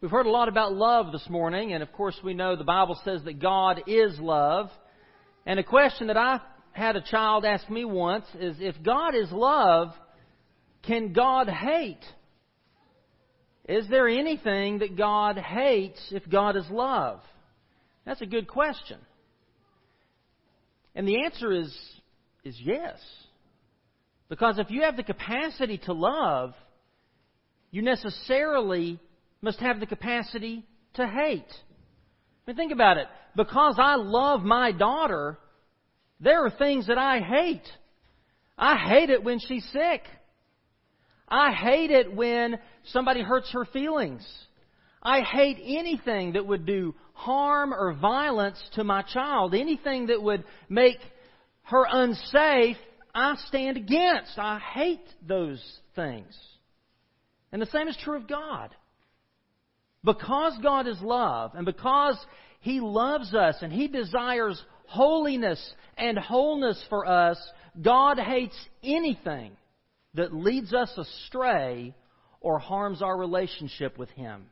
We've heard a lot about love this morning, and of course we know the Bible says that God is love. And a question that I had a child ask me once is if God is love, can God hate? Is there anything that God hates if God is love? That's a good question. And the answer is, is yes. Because if you have the capacity to love, you necessarily must have the capacity to hate. I mean, think about it. Because I love my daughter, there are things that I hate. I hate it when she's sick. I hate it when somebody hurts her feelings. I hate anything that would do harm or violence to my child. Anything that would make her unsafe, I stand against. I hate those things. And the same is true of God. Because God is love, and because He loves us, and He desires holiness and wholeness for us, God hates anything that leads us astray or harms our relationship with Him.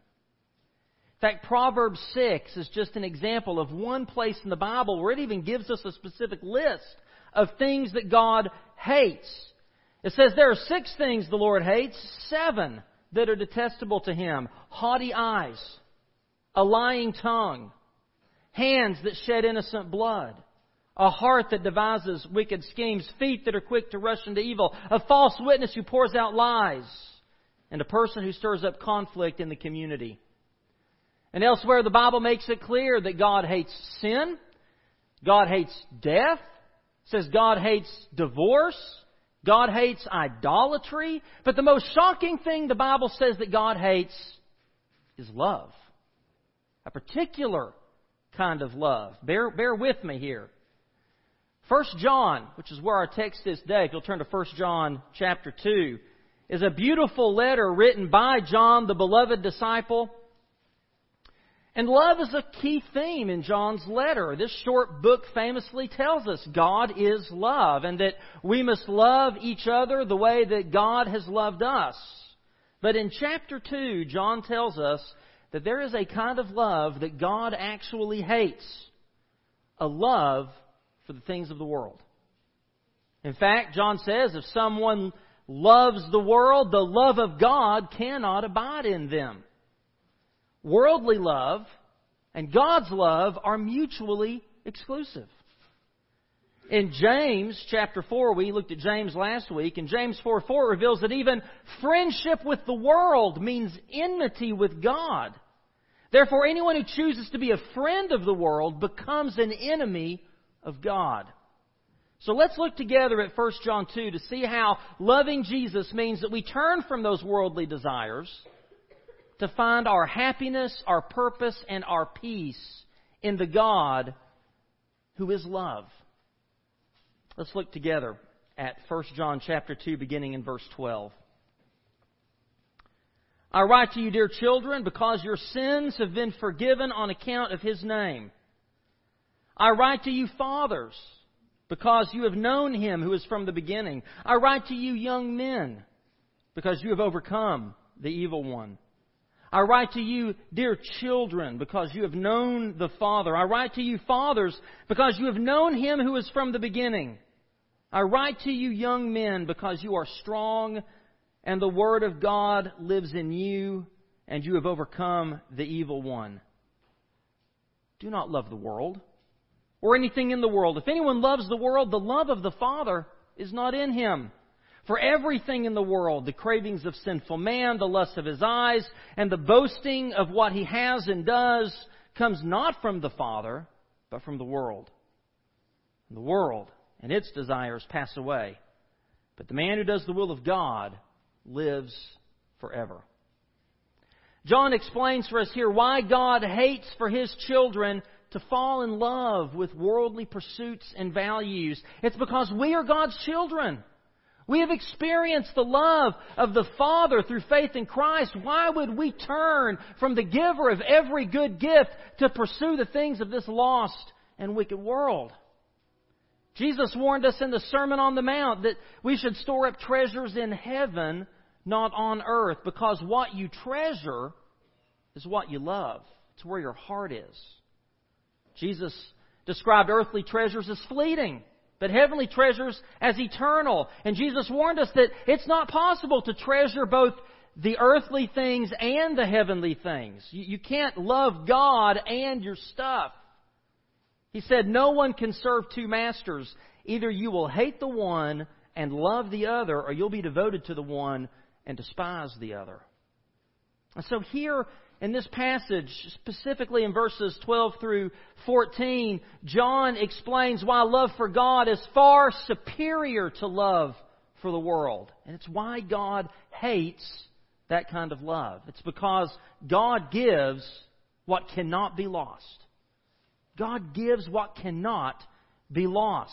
In fact, Proverbs 6 is just an example of one place in the Bible where it even gives us a specific list of things that God hates. It says there are six things the Lord hates, seven that are detestable to him haughty eyes, a lying tongue, hands that shed innocent blood, a heart that devises wicked schemes, feet that are quick to rush into evil, a false witness who pours out lies, and a person who stirs up conflict in the community. And elsewhere, the Bible makes it clear that God hates sin, God hates death, says God hates divorce, God hates idolatry. But the most shocking thing the Bible says that God hates is love. A particular kind of love. Bear, bear with me here. First John, which is where our text is today, if you'll turn to First John chapter 2, is a beautiful letter written by John, the beloved disciple, and love is a key theme in John's letter. This short book famously tells us God is love and that we must love each other the way that God has loved us. But in chapter 2, John tells us that there is a kind of love that God actually hates. A love for the things of the world. In fact, John says if someone loves the world, the love of God cannot abide in them worldly love and God's love are mutually exclusive. In James chapter 4, we looked at James last week, and James 4 4 reveals that even friendship with the world means enmity with God. Therefore, anyone who chooses to be a friend of the world becomes an enemy of God. So let's look together at 1 John 2 to see how loving Jesus means that we turn from those worldly desires to find our happiness, our purpose, and our peace in the God who is love. Let's look together at 1 John chapter 2 beginning in verse 12. I write to you, dear children, because your sins have been forgiven on account of his name. I write to you, fathers, because you have known him who is from the beginning. I write to you, young men, because you have overcome the evil one. I write to you, dear children, because you have known the Father. I write to you, fathers, because you have known him who is from the beginning. I write to you, young men, because you are strong and the Word of God lives in you and you have overcome the evil one. Do not love the world or anything in the world. If anyone loves the world, the love of the Father is not in him. For everything in the world, the cravings of sinful man, the lust of his eyes, and the boasting of what he has and does, comes not from the Father, but from the world. And the world and its desires pass away. But the man who does the will of God lives forever. John explains for us here why God hates for his children to fall in love with worldly pursuits and values. It's because we are God's children. We have experienced the love of the Father through faith in Christ. Why would we turn from the giver of every good gift to pursue the things of this lost and wicked world? Jesus warned us in the Sermon on the Mount that we should store up treasures in heaven, not on earth, because what you treasure is what you love. It's where your heart is. Jesus described earthly treasures as fleeting, but heavenly treasures as eternal. And Jesus warned us that it's not possible to treasure both the earthly things and the heavenly things. You, you can't love God and your stuff. He said, No one can serve two masters. Either you will hate the one and love the other, or you'll be devoted to the one and despise the other. And so here in this passage, specifically in verses 12 through 14, John explains why love for God is far superior to love for the world. And it's why God hates that kind of love. It's because God gives what cannot be lost. God gives what cannot be lost.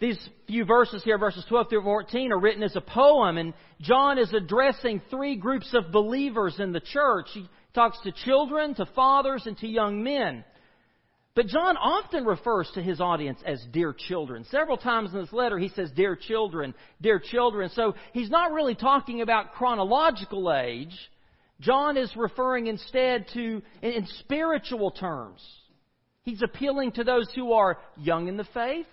These few verses here, verses 12 through 14, are written as a poem, and John is addressing three groups of believers in the church. He talks to children, to fathers, and to young men. But John often refers to his audience as dear children. Several times in this letter he says dear children, dear children. So he's not really talking about chronological age. John is referring instead to, in spiritual terms. He's appealing to those who are young in the faith,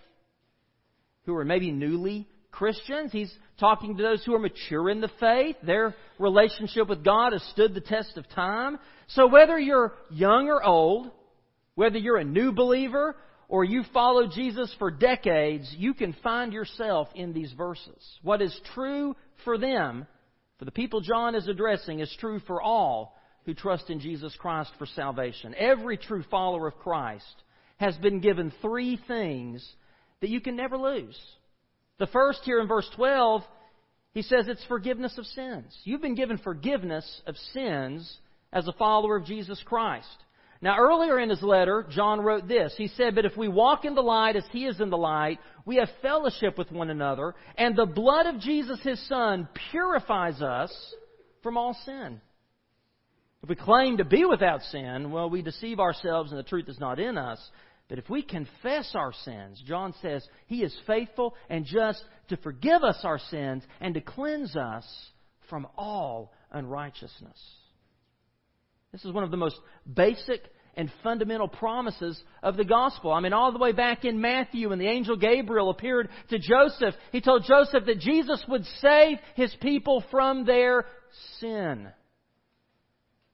who are maybe newly Christians. He's talking to those who are mature in the faith. Their relationship with God has stood the test of time. So whether you're young or old, whether you're a new believer or you followed Jesus for decades, you can find yourself in these verses. What is true for them, for the people John is addressing, is true for all who trust in Jesus Christ for salvation. Every true follower of Christ has been given three things that you can never lose. The first here in verse 12, he says it's forgiveness of sins. You've been given forgiveness of sins as a follower of Jesus Christ. Now, earlier in his letter, John wrote this. He said, But if we walk in the light as he is in the light, we have fellowship with one another, and the blood of Jesus, his Son, purifies us from all sin. If we claim to be without sin, well, we deceive ourselves and the truth is not in us. But if we confess our sins, John says, He is faithful and just to forgive us our sins and to cleanse us from all unrighteousness. This is one of the most basic and fundamental promises of the gospel. I mean, all the way back in Matthew, when the angel Gabriel appeared to Joseph, he told Joseph that Jesus would save his people from their sin.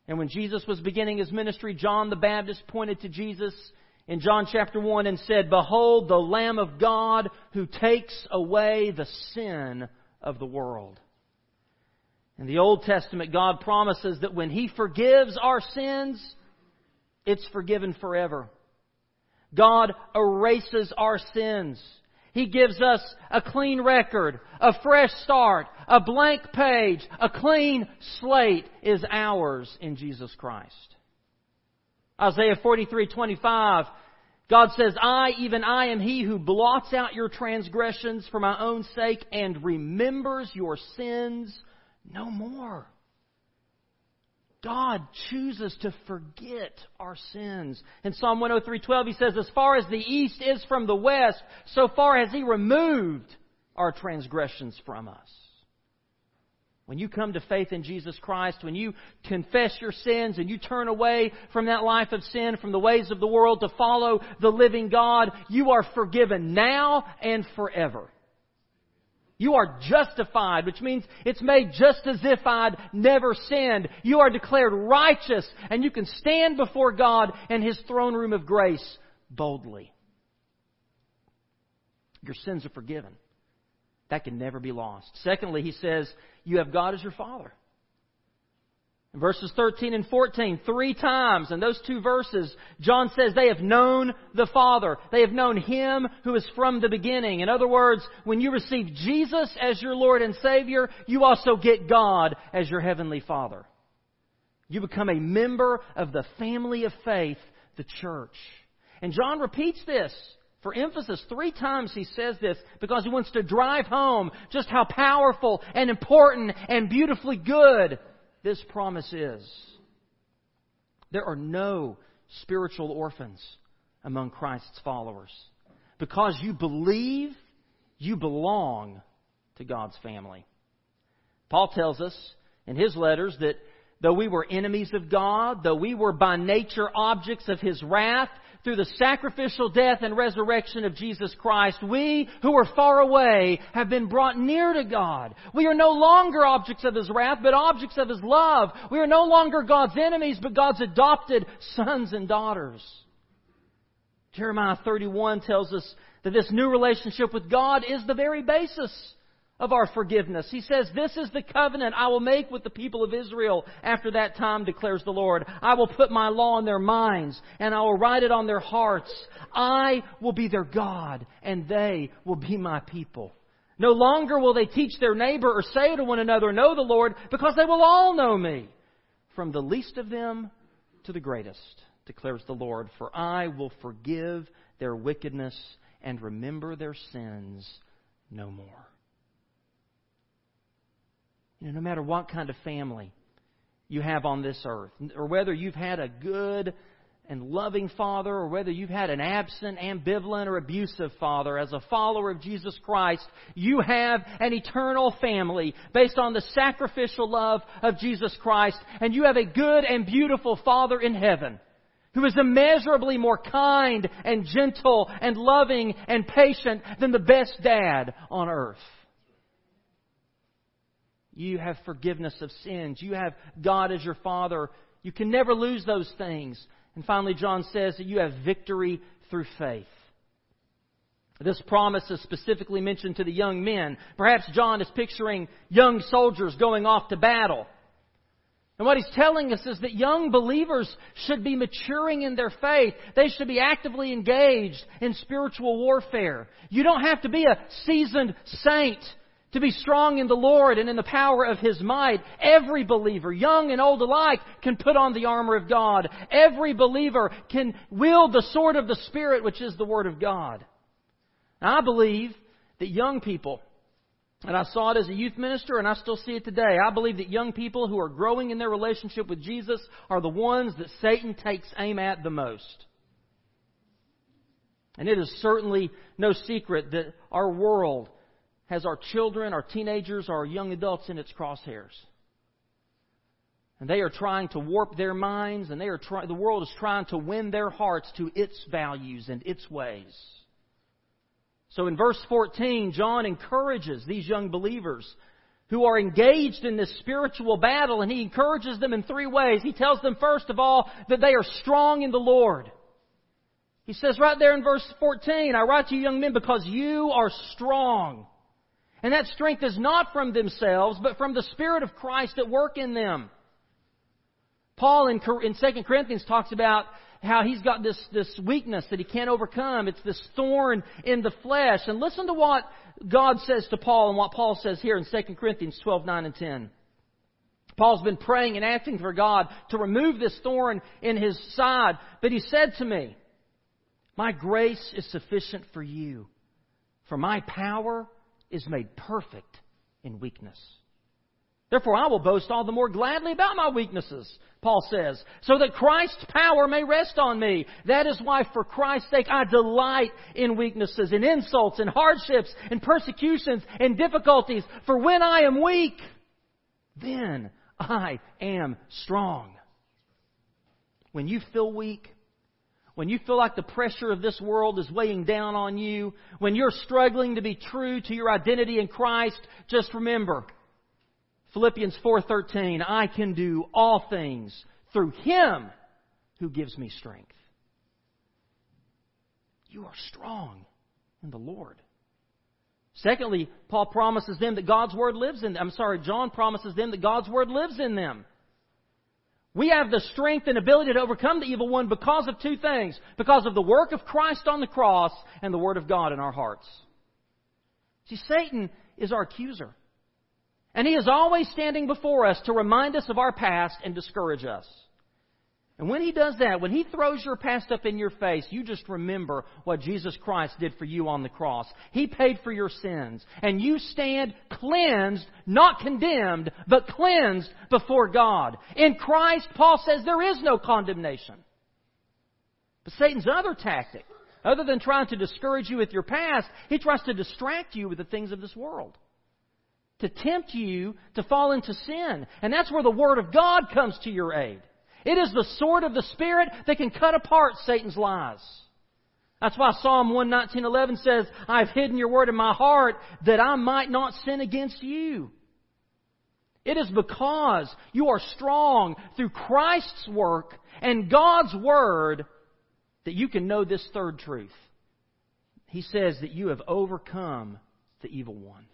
And when Jesus was beginning his ministry, John the Baptist pointed to Jesus in John chapter 1 and said, Behold, the Lamb of God who takes away the sin of the world. In the Old Testament, God promises that when He forgives our sins, it's forgiven forever. God erases our sins. He gives us a clean record, a fresh start, a blank page, a clean slate is ours in Jesus Christ. Isaiah 43:25 God says, I, even I, am he who blots out your transgressions for my own sake and remembers your sins no more. God chooses to forget our sins. In Psalm 103:12 he says as far as the east is from the west so far has he removed our transgressions from us. When you come to faith in Jesus Christ, when you confess your sins and you turn away from that life of sin, from the ways of the world to follow the living God, you are forgiven now and forever. You are justified, which means it's made just as if I'd never sinned. You are declared righteous, and you can stand before God in His throne room of grace boldly. Your sins are forgiven. That can never be lost. Secondly, he says, You have God as your Father. In verses 13 and 14, three times in those two verses, John says they have known the Father. They have known Him who is from the beginning. In other words, when you receive Jesus as your Lord and Savior, you also get God as your Heavenly Father. You become a member of the family of faith, the church. And John repeats this for emphasis. Three times he says this because he wants to drive home just how powerful and important and beautifully good this promise is. There are no spiritual orphans among Christ's followers. Because you believe, you belong to God's family. Paul tells us in his letters that though we were enemies of God, though we were by nature objects of His wrath, through the sacrificial death and resurrection of Jesus Christ, we who were far away have been brought near to God. We are no longer objects of His wrath, but objects of His love. We are no longer God's enemies, but God's adopted sons and daughters. Jeremiah 31 tells us that this new relationship with God is the very basis of our forgiveness. He says, This is the covenant I will make with the people of Israel after that time, declares the Lord. I will put my law in their minds, and I will write it on their hearts. I will be their God, and they will be my people. No longer will they teach their neighbor or say to one another, Know the Lord, because they will all know me, from the least of them to the greatest, declares the Lord. For I will forgive their wickedness and remember their sins no more. You know, no matter what kind of family you have on this earth, or whether you've had a good and loving father, or whether you've had an absent, ambivalent, or abusive father, as a follower of Jesus Christ, you have an eternal family based on the sacrificial love of Jesus Christ, and you have a good and beautiful Father in heaven who is immeasurably more kind and gentle and loving and patient than the best dad on earth. You have forgiveness of sins. You have God as your Father. You can never lose those things. And finally, John says that you have victory through faith. This promise is specifically mentioned to the young men. Perhaps John is picturing young soldiers going off to battle. And what he's telling us is that young believers should be maturing in their faith. They should be actively engaged in spiritual warfare. You don't have to be a seasoned saint to be strong in the Lord and in the power of His might. Every believer, young and old alike, can put on the armor of God. Every believer can wield the sword of the Spirit, which is the Word of God. Now, I believe that young people, and I saw it as a youth minister and I still see it today, I believe that young people who are growing in their relationship with Jesus are the ones that Satan takes aim at the most. And it is certainly no secret that our world has our children, our teenagers, our young adults in its crosshairs. And they are trying to warp their minds, and they are try- the world is trying to win their hearts to its values and its ways. So in verse 14, John encourages these young believers who are engaged in this spiritual battle, and he encourages them in three ways. He tells them, first of all, that they are strong in the Lord. He says right there in verse 14, I write to you young men because you are strong. And that strength is not from themselves, but from the Spirit of Christ at work in them. Paul in, in 2 Corinthians talks about how he's got this, this weakness that he can't overcome. It's this thorn in the flesh. And listen to what God says to Paul and what Paul says here in 2 Corinthians 12, 9 and 10. Paul's been praying and asking for God to remove this thorn in his side. But he said to me, My grace is sufficient for you, for my power is made perfect in weakness. Therefore, I will boast all the more gladly about my weaknesses, Paul says, so that Christ's power may rest on me. That is why, for Christ's sake, I delight in weaknesses, in insults, in hardships, in persecutions, in difficulties. For when I am weak, then I am strong. When you feel weak, when you feel like the pressure of this world is weighing down on you, when you're struggling to be true to your identity in Christ, just remember Philippians 4:13, I can do all things through him who gives me strength. You are strong in the Lord. Secondly, Paul promises them that God's word lives in them. I'm sorry, John promises them that God's word lives in them. We have the strength and ability to overcome the evil one because of two things. Because of the work of Christ on the cross and the Word of God in our hearts. See, Satan is our accuser. And he is always standing before us to remind us of our past and discourage us. And when he does that, when he throws your past up in your face, you just remember what Jesus Christ did for you on the cross. He paid for your sins. And you stand cleansed, not condemned, but cleansed before God. In Christ, Paul says there is no condemnation. But Satan's other tactic, other than trying to discourage you with your past, he tries to distract you with the things of this world to tempt you to fall into sin. And that's where the Word of God comes to your aid. It is the sword of the Spirit that can cut apart Satan's lies. That's why Psalm 119.11 says, I've hidden your word in my heart that I might not sin against you. It is because you are strong through Christ's work and God's word that you can know this third truth. He says that you have overcome the evil one.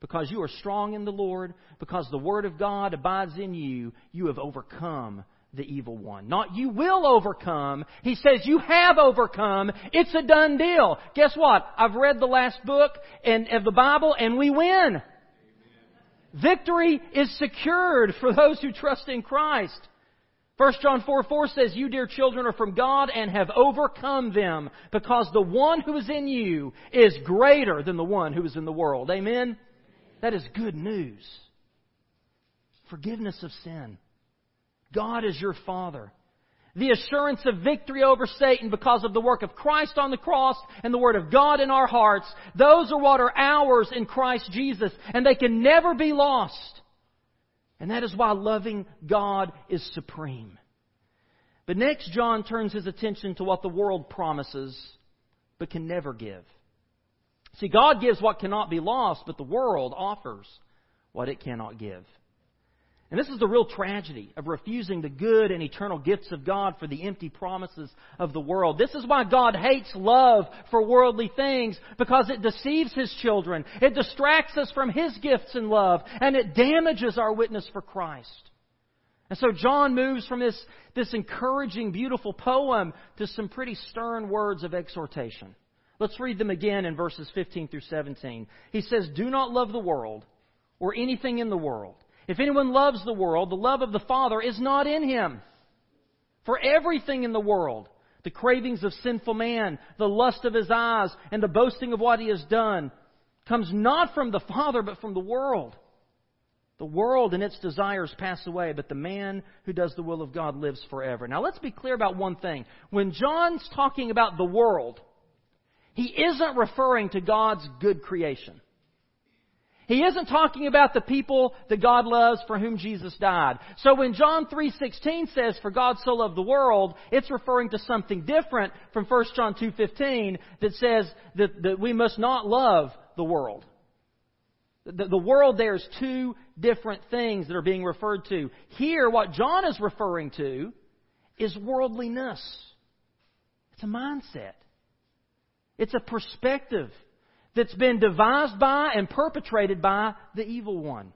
Because you are strong in the Lord, because the Word of God abides in you, you have overcome the evil one. Not you will overcome. He says you have overcome. It's a done deal. Guess what? I've read the last book and, of the Bible and we win. Victory is secured for those who trust in Christ. 1 John 4 4 says, You, dear children, are from God and have overcome them, because the one who is in you is greater than the one who is in the world. Amen? That is good news. Forgiveness of sin. God is your Father. The assurance of victory over Satan because of the work of Christ on the cross and the Word of God in our hearts. Those are what are ours in Christ Jesus, and they can never be lost. And that is why loving God is supreme. But next, John turns his attention to what the world promises but can never give. See, God gives what cannot be lost, but the world offers what it cannot give. And this is the real tragedy of refusing the good and eternal gifts of God for the empty promises of the world. This is why God hates love for worldly things, because it deceives His children. It distracts us from His gifts and love, and it damages our witness for Christ. And so John moves from this, this encouraging, beautiful poem to some pretty stern words of exhortation. Let's read them again in verses 15 through 17. He says, Do not love the world or anything in the world. If anyone loves the world, the love of the Father is not in him. For everything in the world, the cravings of sinful man, the lust of his eyes, and the boasting of what he has done, comes not from the Father, but from the world. The world and its desires pass away, but the man who does the will of God lives forever. Now let's be clear about one thing. When John's talking about the world, he isn't referring to God's good creation. He isn't talking about the people that God loves for whom Jesus died. So when John 3:16 says for God so loved the world, it's referring to something different from 1 John 2:15 that says that, that we must not love the world. The, the world there's two different things that are being referred to. Here what John is referring to is worldliness. It's a mindset. It's a perspective that's been devised by and perpetrated by the evil one.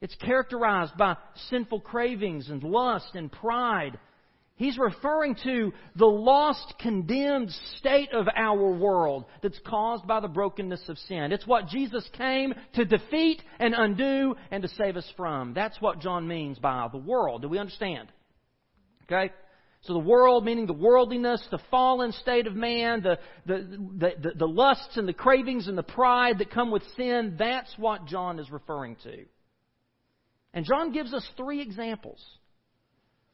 It's characterized by sinful cravings and lust and pride. He's referring to the lost, condemned state of our world that's caused by the brokenness of sin. It's what Jesus came to defeat and undo and to save us from. That's what John means by the world. Do we understand? Okay? So the world, meaning the worldliness, the fallen state of man, the, the, the, the, lusts and the cravings and the pride that come with sin, that's what John is referring to. And John gives us three examples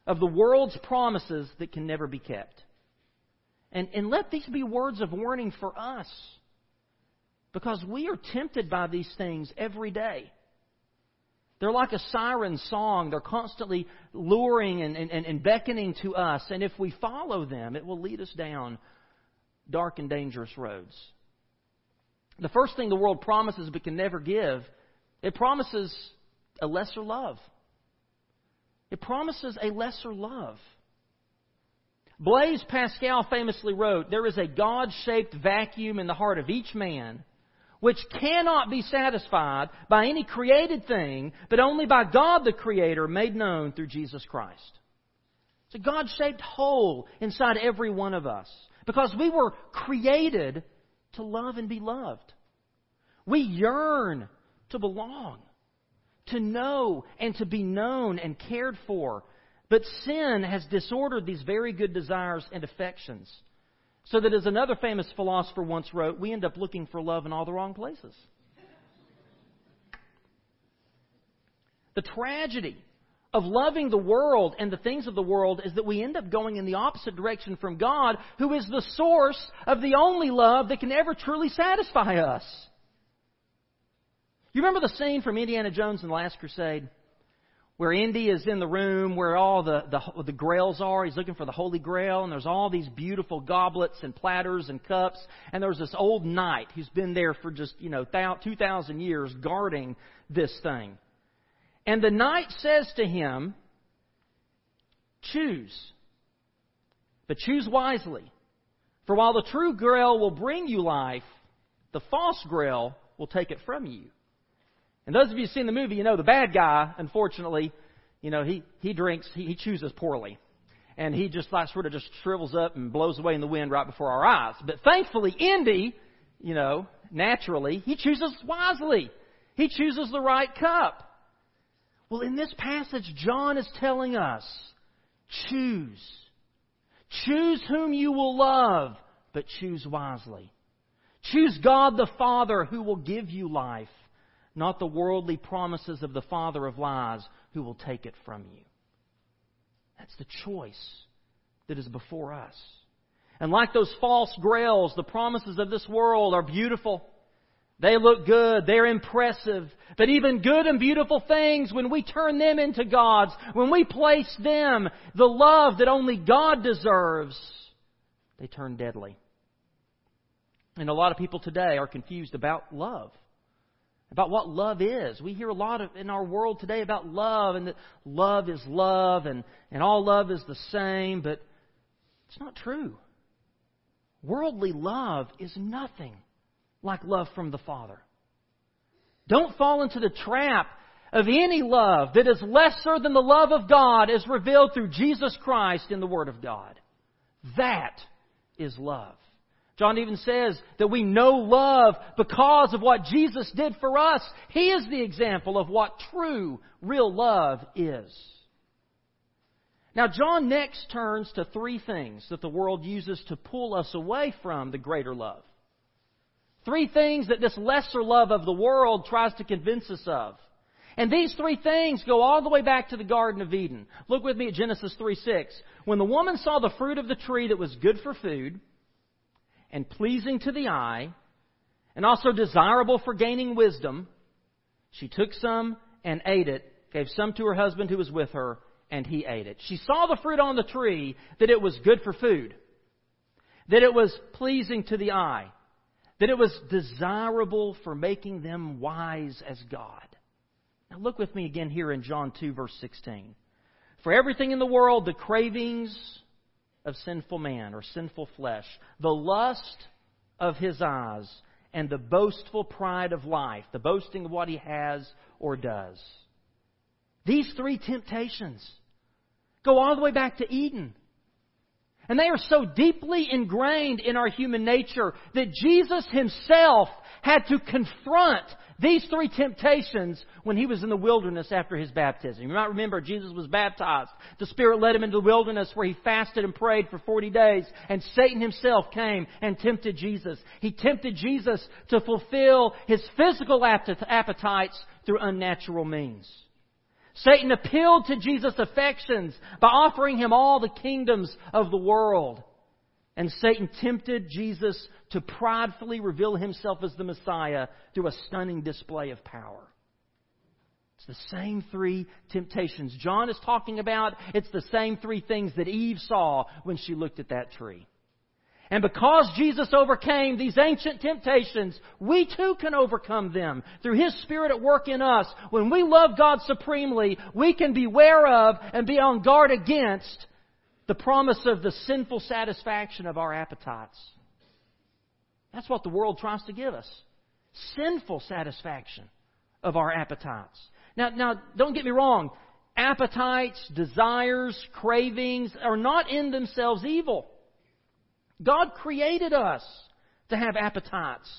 of the world's promises that can never be kept. And, and let these be words of warning for us. Because we are tempted by these things every day. They're like a siren song. They're constantly luring and, and, and beckoning to us. And if we follow them, it will lead us down dark and dangerous roads. The first thing the world promises but can never give, it promises a lesser love. It promises a lesser love. Blaise Pascal famously wrote, There is a God shaped vacuum in the heart of each man which cannot be satisfied by any created thing, but only by God the Creator made known through Jesus Christ. It's a God shaped hole inside every one of us because we were created to love and be loved. We yearn to belong, to know and to be known and cared for. But sin has disordered these very good desires and affections. So that, as another famous philosopher once wrote, we end up looking for love in all the wrong places. The tragedy of loving the world and the things of the world is that we end up going in the opposite direction from God, who is the source of the only love that can ever truly satisfy us. You remember the scene from Indiana Jones and the Last Crusade? Where Indy is in the room where all the, the, the grails are. He's looking for the Holy Grail, and there's all these beautiful goblets and platters and cups. And there's this old knight who's been there for just, you know, 2,000 years guarding this thing. And the knight says to him, Choose, but choose wisely. For while the true grail will bring you life, the false grail will take it from you. And those of you who've seen the movie, you know the bad guy, unfortunately, you know, he, he drinks, he, he chooses poorly. And he just like sort of just shrivels up and blows away in the wind right before our eyes. But thankfully, Indy, you know, naturally, he chooses wisely. He chooses the right cup. Well, in this passage, John is telling us choose. Choose whom you will love, but choose wisely. Choose God the Father who will give you life, not the worldly promises of the Father of lies who will take it from you. That's the choice that is before us. And like those false grails, the promises of this world are beautiful. They look good. They're impressive. But even good and beautiful things, when we turn them into God's, when we place them, the love that only God deserves, they turn deadly. And a lot of people today are confused about love. About what love is. We hear a lot of, in our world today about love and that love is love and, and all love is the same, but it's not true. Worldly love is nothing like love from the Father. Don't fall into the trap of any love that is lesser than the love of God as revealed through Jesus Christ in the Word of God. That is love. John even says that we know love because of what Jesus did for us. He is the example of what true, real love is. Now, John next turns to three things that the world uses to pull us away from the greater love. Three things that this lesser love of the world tries to convince us of. And these three things go all the way back to the Garden of Eden. Look with me at Genesis 3 6. When the woman saw the fruit of the tree that was good for food, and pleasing to the eye, and also desirable for gaining wisdom, she took some and ate it, gave some to her husband who was with her, and he ate it. She saw the fruit on the tree that it was good for food, that it was pleasing to the eye, that it was desirable for making them wise as God. Now look with me again here in John 2, verse 16. For everything in the world, the cravings of sinful man or sinful flesh, the lust of his eyes, and the boastful pride of life, the boasting of what he has or does. These three temptations go all the way back to Eden. And they are so deeply ingrained in our human nature that Jesus himself had to confront these three temptations when he was in the wilderness after his baptism. You might remember Jesus was baptized. The Spirit led him into the wilderness where he fasted and prayed for 40 days and Satan himself came and tempted Jesus. He tempted Jesus to fulfill his physical appetites through unnatural means. Satan appealed to Jesus' affections by offering him all the kingdoms of the world. And Satan tempted Jesus to pridefully reveal himself as the Messiah through a stunning display of power. It's the same three temptations John is talking about. It's the same three things that Eve saw when she looked at that tree. And because Jesus overcame these ancient temptations, we too can overcome them through His Spirit at work in us. When we love God supremely, we can beware of and be on guard against the promise of the sinful satisfaction of our appetites. That's what the world tries to give us. Sinful satisfaction of our appetites. Now, now, don't get me wrong. Appetites, desires, cravings are not in themselves evil. God created us to have appetites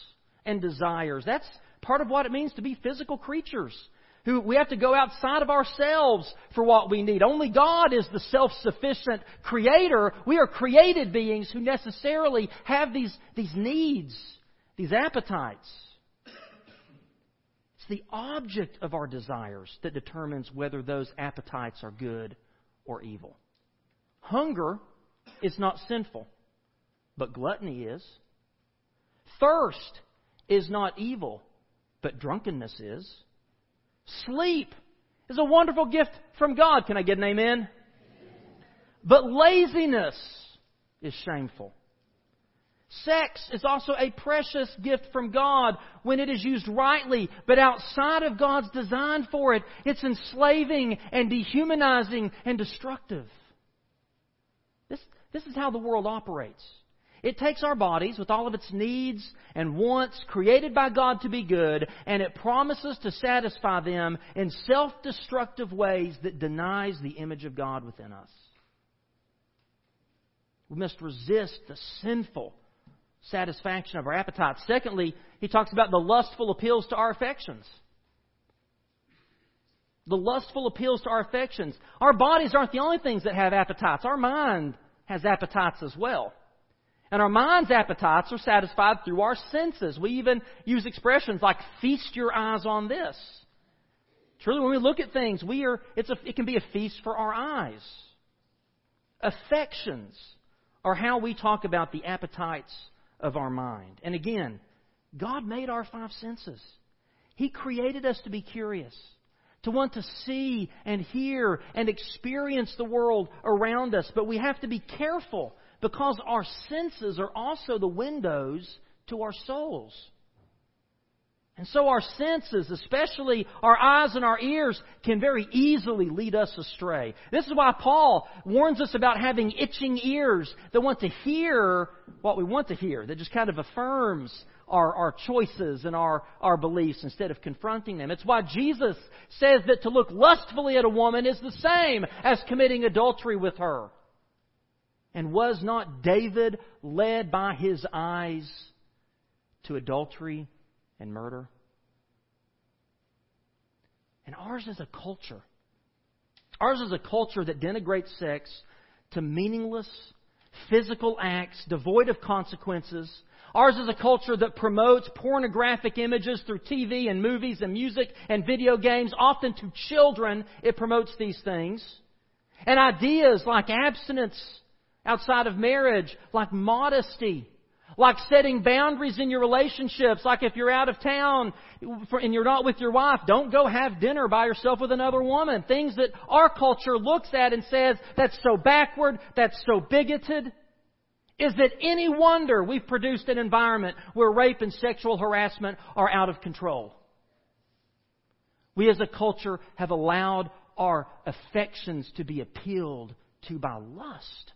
and desires. That's part of what it means to be physical creatures. Who we have to go outside of ourselves for what we need. Only God is the self-sufficient creator. We are created beings who necessarily have these, these needs, these appetites. It's the object of our desires that determines whether those appetites are good or evil. Hunger is not sinful but gluttony is. Thirst is not evil, but drunkenness is. Sleep is a wonderful gift from God. Can I get an amen? But laziness is shameful. Sex is also a precious gift from God when it is used rightly, but outside of God's design for it, it's enslaving and dehumanizing and destructive. This, this is how the world operates. It takes our bodies with all of its needs and wants created by God to be good, and it promises to satisfy them in self-destructive ways that denies the image of God within us. We must resist the sinful satisfaction of our appetites. Secondly, he talks about the lustful appeals to our affections. The lustful appeals to our affections. Our bodies aren't the only things that have appetites. Our mind has appetites as well. And our mind's appetites are satisfied through our senses. We even use expressions like feast your eyes on this. Truly, when we look at things, we are, it's a, it can be a feast for our eyes. Affections are how we talk about the appetites of our mind. And again, God made our five senses. He created us to be curious, to want to see and hear and experience the world around us. But we have to be careful because our senses are also the windows to our souls. And so our senses, especially our eyes and our ears, can very easily lead us astray. This is why Paul warns us about having itching ears that want to hear what we want to hear, that just kind of affirms our, our choices and our, our beliefs instead of confronting them. It's why Jesus says that to look lustfully at a woman is the same as committing adultery with her. And was not David led by his eyes to adultery and murder. And ours is a culture. Ours is a culture that denigrates sex to meaningless, physical acts devoid of consequences. Ours is a culture that promotes pornographic images through TV and movies and music and video games. Often to children, it promotes these things. And ideas like abstinence outside of marriage, like modesty, like setting boundaries in your relationships. Like if you're out of town and you're not with your wife, don't go have dinner by yourself with another woman. Things that our culture looks at and says, that's so backward, that's so bigoted. Is it any wonder we've produced an environment where rape and sexual harassment are out of control? We as a culture have allowed our affections to be appealed to by lust.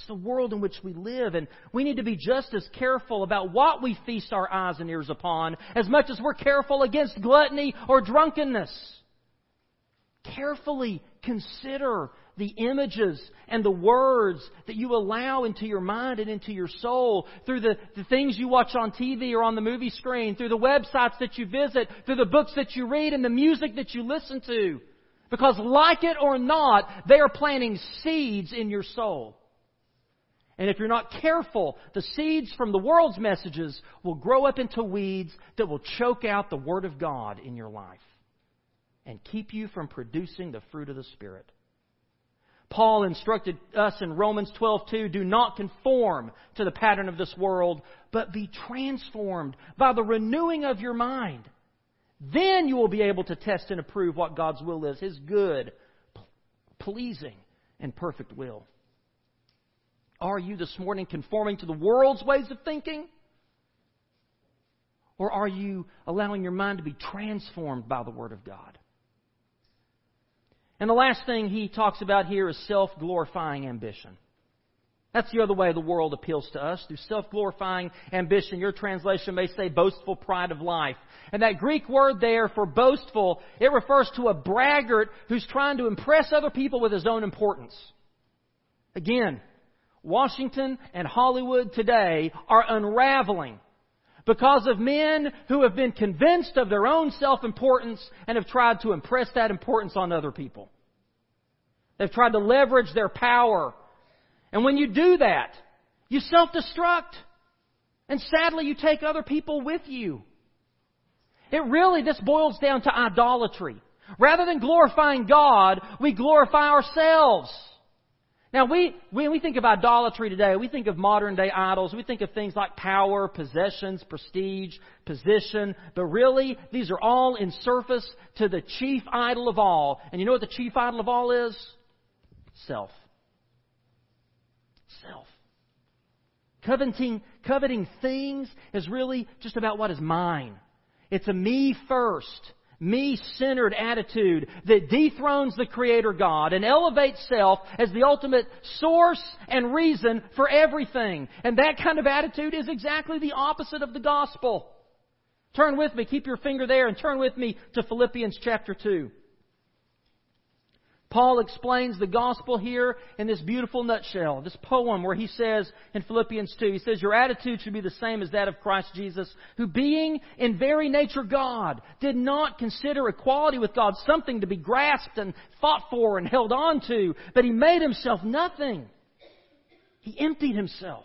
That's the world in which we live, and we need to be just as careful about what we feast our eyes and ears upon as much as we're careful against gluttony or drunkenness. Carefully consider the images and the words that you allow into your mind and into your soul through the, the things you watch on TV or on the movie screen, through the websites that you visit, through the books that you read and the music that you listen to. Because like it or not, they are planting seeds in your soul. And if you're not careful, the seeds from the world's messages will grow up into weeds that will choke out the Word of God in your life and keep you from producing the fruit of the Spirit. Paul instructed us in Romans 12:2, do not conform to the pattern of this world, but be transformed by the renewing of your mind. Then you will be able to test and approve what God's will is, his good, pleasing, and perfect will. Are you this morning conforming to the world's ways of thinking? Or are you allowing your mind to be transformed by the Word of God? And the last thing he talks about here is self glorifying ambition. That's the other way the world appeals to us, through self glorifying ambition. Your translation may say boastful pride of life. And that Greek word there for boastful, it refers to a braggart who's trying to impress other people with his own importance. Again, Washington and Hollywood today are unraveling because of men who have been convinced of their own self importance and have tried to impress that importance on other people. They've tried to leverage their power. And when you do that, you self destruct. And sadly, you take other people with you. It really, this boils down to idolatry. Rather than glorifying God, we glorify ourselves. Now, we, when we think of idolatry today, we think of modern day idols. We think of things like power, possessions, prestige, position. But really, these are all in surface to the chief idol of all. And you know what the chief idol of all is? Self. Self. Coveting, coveting things is really just about what is mine. It's a me first me centered attitude that dethrones the Creator God and elevates self as the ultimate source and reason for everything. And that kind of attitude is exactly the opposite of the gospel. Turn with me, keep your finger there, and turn with me to Philippians chapter 2. Paul explains the gospel here in this beautiful nutshell, this poem where he says in Philippians 2, he says, Your attitude should be the same as that of Christ Jesus, who being in very nature God, did not consider equality with God something to be grasped and fought for and held on to, but he made himself nothing. He emptied himself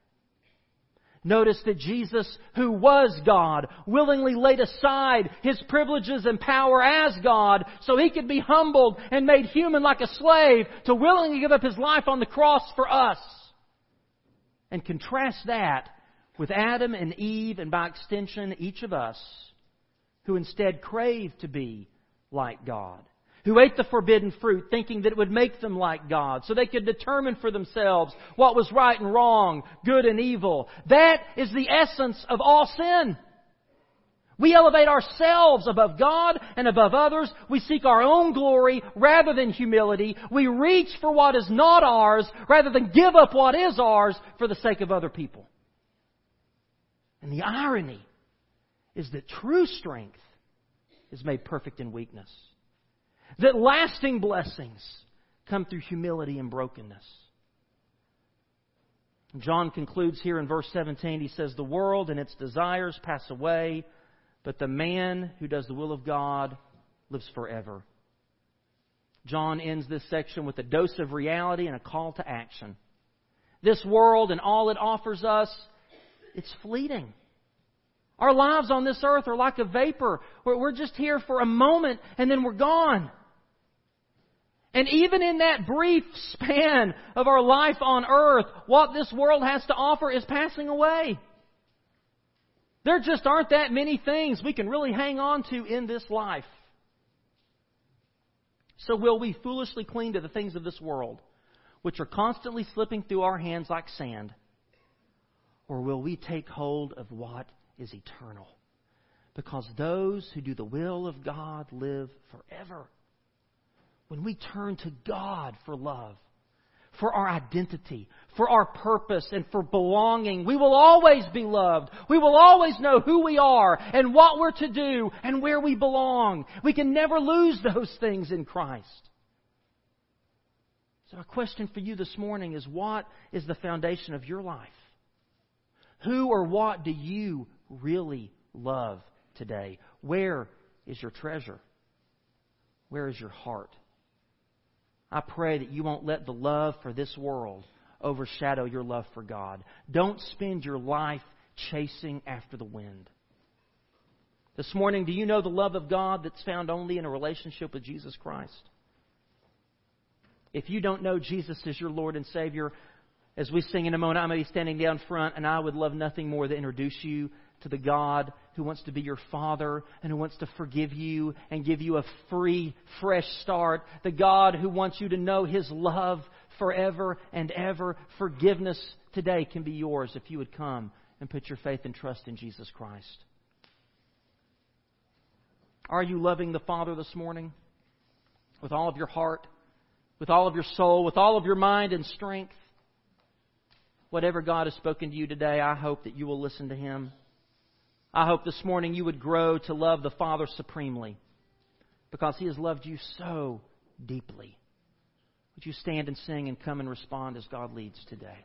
Notice that Jesus, who was God, willingly laid aside his privileges and power as God so he could be humbled and made human like a slave to willingly give up his life on the cross for us. And contrast that with Adam and Eve, and by extension, each of us, who instead crave to be like God who ate the forbidden fruit thinking that it would make them like God so they could determine for themselves what was right and wrong, good and evil. That is the essence of all sin. We elevate ourselves above God and above others. We seek our own glory rather than humility. We reach for what is not ours rather than give up what is ours for the sake of other people. And the irony is that true strength is made perfect in weakness that lasting blessings come through humility and brokenness. John concludes here in verse 17. He says, The world and its desires pass away, but the man who does the will of God lives forever. John ends this section with a dose of reality and a call to action. This world and all it offers us, it's fleeting. Our lives on this earth are like a vapor. We're just here for a moment and then we're gone. And even in that brief span of our life on earth, what this world has to offer is passing away. There just aren't that many things we can really hang on to in this life. So will we foolishly cling to the things of this world, which are constantly slipping through our hands like sand? Or will we take hold of what is eternal? Because those who do the will of God live forever when we turn to God for love, for our identity, for our purpose, and for belonging, we will always be loved. We will always know who we are and what we're to do and where we belong. We can never lose those things in Christ. So, a question for you this morning is what is the foundation of your life? Who or what do you really love today? Where is your treasure? Where is your heart? I pray that you won't let the love for this world overshadow your love for God. Don't spend your life chasing after the wind. This morning, do you know the love of God that's found only in a relationship with Jesus Christ? If you don't know Jesus as your Lord and Savior, as we sing in a moment, I'm going to be standing down front, and I would love nothing more than introduce you to the God who wants to be your Father and who wants to forgive you and give you a free, fresh start. The God who wants you to know His love forever and ever. Forgiveness today can be yours if you would come and put your faith and trust in Jesus Christ. Are you loving the Father this morning? With all of your heart, with all of your soul, with all of your mind and strength? Whatever God has spoken to you today, I hope that you will listen to Him. I hope this morning you would grow to love the Father supremely because He has loved you so deeply. Would you stand and sing and come and respond as God leads today?